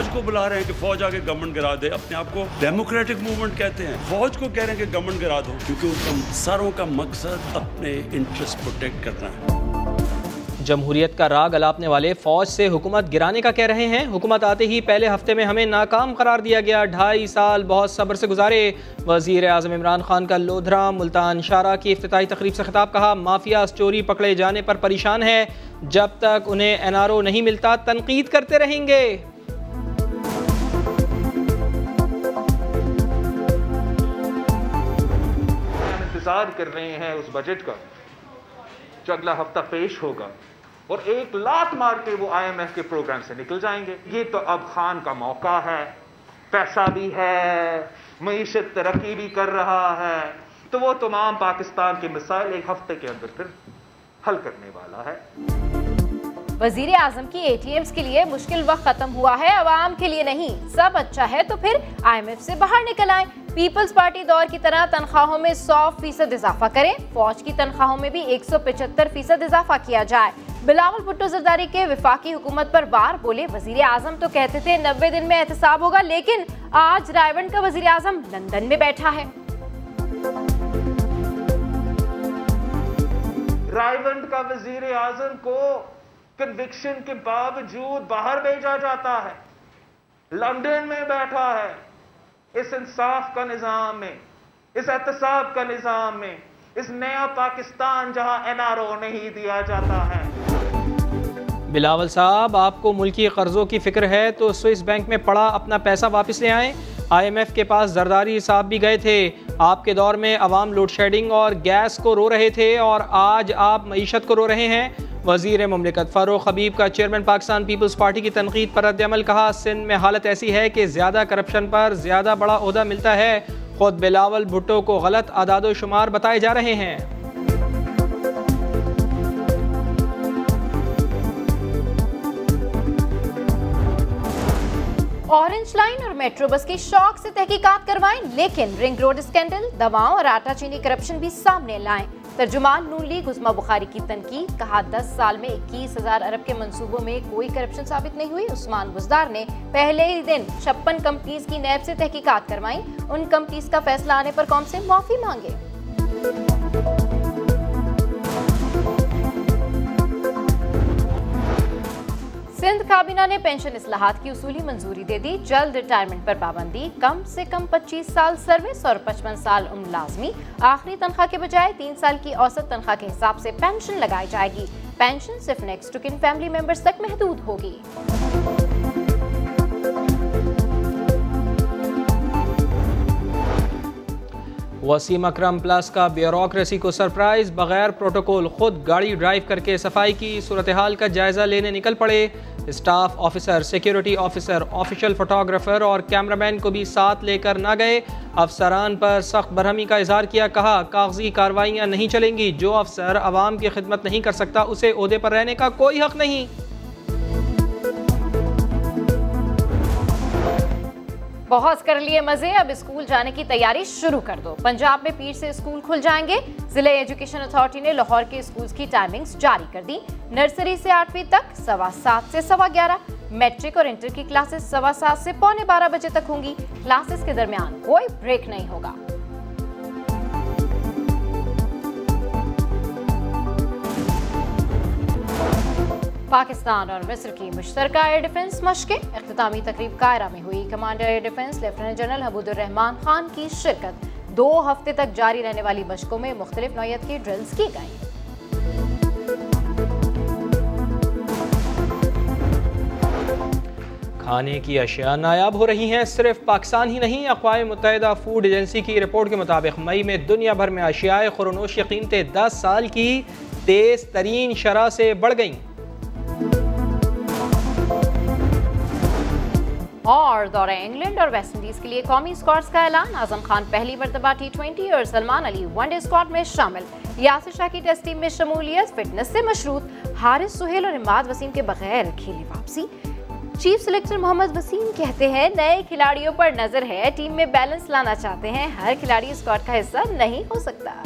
فوج کو بلا رہے ہیں کہ فوج آگے گورنمنٹ گرا دے، اپنے آپ کو ڈیموکریٹک موومنٹ کہتے ہیں۔ فوج کو کہہ رہے ہیں کہ گورنمنٹ گرا دو، کیونکہ ان کا ساروں کا مقصد اپنے انٹرسٹ پروٹیکٹ کرنا ہے۔ جمہوریت کا راگ الاپنے والے فوج سے حکومت گرانے کا کہہ رہے ہیں۔ حکومت آتے ہی پہلے ہفتے میں ہمیں ناکام قرار دیا گیا۔ ڈھائی سال بہت صبر سے گزارے۔ وزیر اعظم عمران خان کا لودھرا، ملتان شارہ کی افتتاحی تقریب سے خطاب کہا، مافیا چوری پکڑے جانے پر پریشان ہے جب تک انہیں این آر او نہیں ملتا، تنقید کرتے رہیں گے۔ انتظار کر رہے ہیں اس بجٹ کا جو اگلا ہفتہ پیش ہوگا اور ایک لات مار کے وہ آئی ایم ایف کے پروگرام سے نکل جائیں گے۔ یہ تو اب خان کا موقع ہے۔ پیسہ بھی ہے، معیشت ترقی بھی کر رہا ہے۔ تو وہ تمام پاکستان کے مسائل ایک ہفتے کے اندر پھر حل کرنے والا ہے۔ وزیر اعظم کی اے ٹی ایمز کے لیے مشکل وقت ختم ہوا ہے، عوام کے لیے نہیں۔ سب اچھا ہے تو پھر آئی ایم ایف سے باہر نکل آئیں۔ پیپلز پارٹی دور کی طرح تنخواہوں میں سو فیصد اضافہ کریں۔ فوج کی تنخواہوں میں بھی ایک سو پچہتر فیصد اضافہ کیا جائے۔ بلاول بھٹو زرداری کے وفاقی حکومت پر بار بولے۔ وزیر اعظم تو کہتے تھے نوے دن میں احتساب ہوگا، لیکن آج رائیونڈ کا وزیر اعظم لندن میں بیٹھا ہے۔ رائیونڈ کا وزیر اعظم کو کنوکشن کے باوجود باہر بھیجا جاتا ہے۔ لندن میں بیٹھا ہے۔ اس انصاف کا نظام میں، اس احتساب کا نظام میں، اس نیا پاکستان جہاں این آر او نہیں دیا جاتا ہے۔ بلاول صاحب، آپ کو ملکی قرضوں کی فکر ہے تو سوئس بینک میں پڑا اپنا پیسہ واپس لے آئیں۔ آئی ایم ایف کے پاس زرداری صاحب بھی گئے تھے۔ آپ کے دور میں عوام لوڈ شیڈنگ اور گیس کو رو رہے تھے اور آج آپ معیشت کو رو رہے ہیں۔ وزیر مملکت فاروق حبیب کا چیئرمین پاکستان پیپلز پارٹی کی تنقید پر رد عمل، کہا، سندھ میں حالت ایسی ہے کہ زیادہ کرپشن پر زیادہ بڑا عہدہ ملتا ہے۔ خود بلاول بھٹو کو غلط اعداد و شمار بتائے جا رہے ہیں۔ اورنج لائن میٹرو بس کی شوق سے تحقیقات کروائیں، لیکن رنگ روڈ اسکینڈل دواؤں اور آٹا چینی کرپشن بھی سامنے لائیں۔ ترجمان نون لیگ عثما بخاری کی تنقید، کہا دس سال میں اکیس ہزار ارب کے منصوبوں میں کوئی کرپشن ثابت نہیں ہوئی۔ عثمان بزدار نے پہلے ہی دن چھپن کمپنیز کی نیب سے تحقیقات کروائیں۔ ان کمپنیز کا فیصلہ آنے پر قوم سے معافی مانگے۔ سندھ کابینہ نے پینشن اصلاحات کی اصولی منظوری دے دی۔ جلد ریٹائرمنٹ پر پابندی۔ کم سے کم پچیس سال سروس اور پچپن سال عمر لازمی۔ آخری تنخواہ کے بجائے تین سال کی اوسط تنخواہ کے حساب سے پینشن لگائی جائے گی۔ پینشن صرف نیکسٹ کن فیملی ممبرز تک محدود ہوگی۔ وسیم اکرم پلس کا بیوروکریسی کو سرپرائز بغیر پروٹوکول خود گاڑی ڈرائیو کر کے صفائی کی صورتحال کا جائزہ لینے نکل پڑے۔ Staff officer, security officer, official photographer اور کیمرامین کو بھی ساتھ لے کر نہ گئے۔ افسران پر سخت برہمی کا اظہار کیا، کہا، کاغذی کاروائیاں نہیں چلیں گی، جو افسر عوام کی خدمت نہیں کر سکتا، اسے عہدے پر رہنے کا کوئی حق نہیں۔ بہت کر لیے مزے، اب اسکول جانے کی تیاری شروع کر دو۔ پنجاب میں پیر سے اسکول کھل جائیں گے۔ ضلع ایجوکیشن اتھارٹی نے لاہور کے اسکولز کی ٹائمنگز جاری کر دی۔ نرسری سے آٹھویں تک سوا سات سے سوا گیارہ۔ میٹرک اور انٹر کی کلاسز سوا سات سے پونے بارہ بجے تک ہوں گی۔ کلاسز کے درمیان کوئی بریک نہیں ہوگا۔ پاکستان اور مصر کی مشترکہ ایئر ڈیفنس مشقیں، اختتامی تقریب قائرہ میں ہوئی۔ Commander air defence lieutenant general Habood ur Rehman Khan کی شرکت۔ دو ہفتے تک جاری رہنے والی مشقوں میں مختلف نوعیت کی ڈرلز کی گئیں۔ کھانے کی اشیاء نایاب ہو رہی ہیں، صرف پاکستان ہی نہیں، اقوام متحدہ فوڈ ایجنسی کی رپورٹ کے مطابق مئی میں دنیا بھر میں اشیاء خورنوش قیمتیں دس سال کی تیز ترین شرح سے بڑھ گئیں۔ اور دورہ انگلینڈ اور ویسٹ انڈیز کے لیے قومی اسکواڈز کا اعلان۔ اعظم خان پہلی مرتبہ ٹی ٹوینٹی اور Salman Ali one day squad میں شامل۔ یاسر شاہ کی ٹیسٹ ٹیم میں شمولیت، فٹنس سے مشروط۔ حارث سہیل اور اماد وسیم کے بغیر کھیلی واپسی۔ چیف سلیکٹر محمد وسیم کہتے ہیں، نئے کھلاڑیوں پر نظر ہے، ٹیم میں بیلنس لانا چاہتے ہیں۔ ہر کھلاڑی اسکواڈ کا حصہ نہیں ہو سکتا۔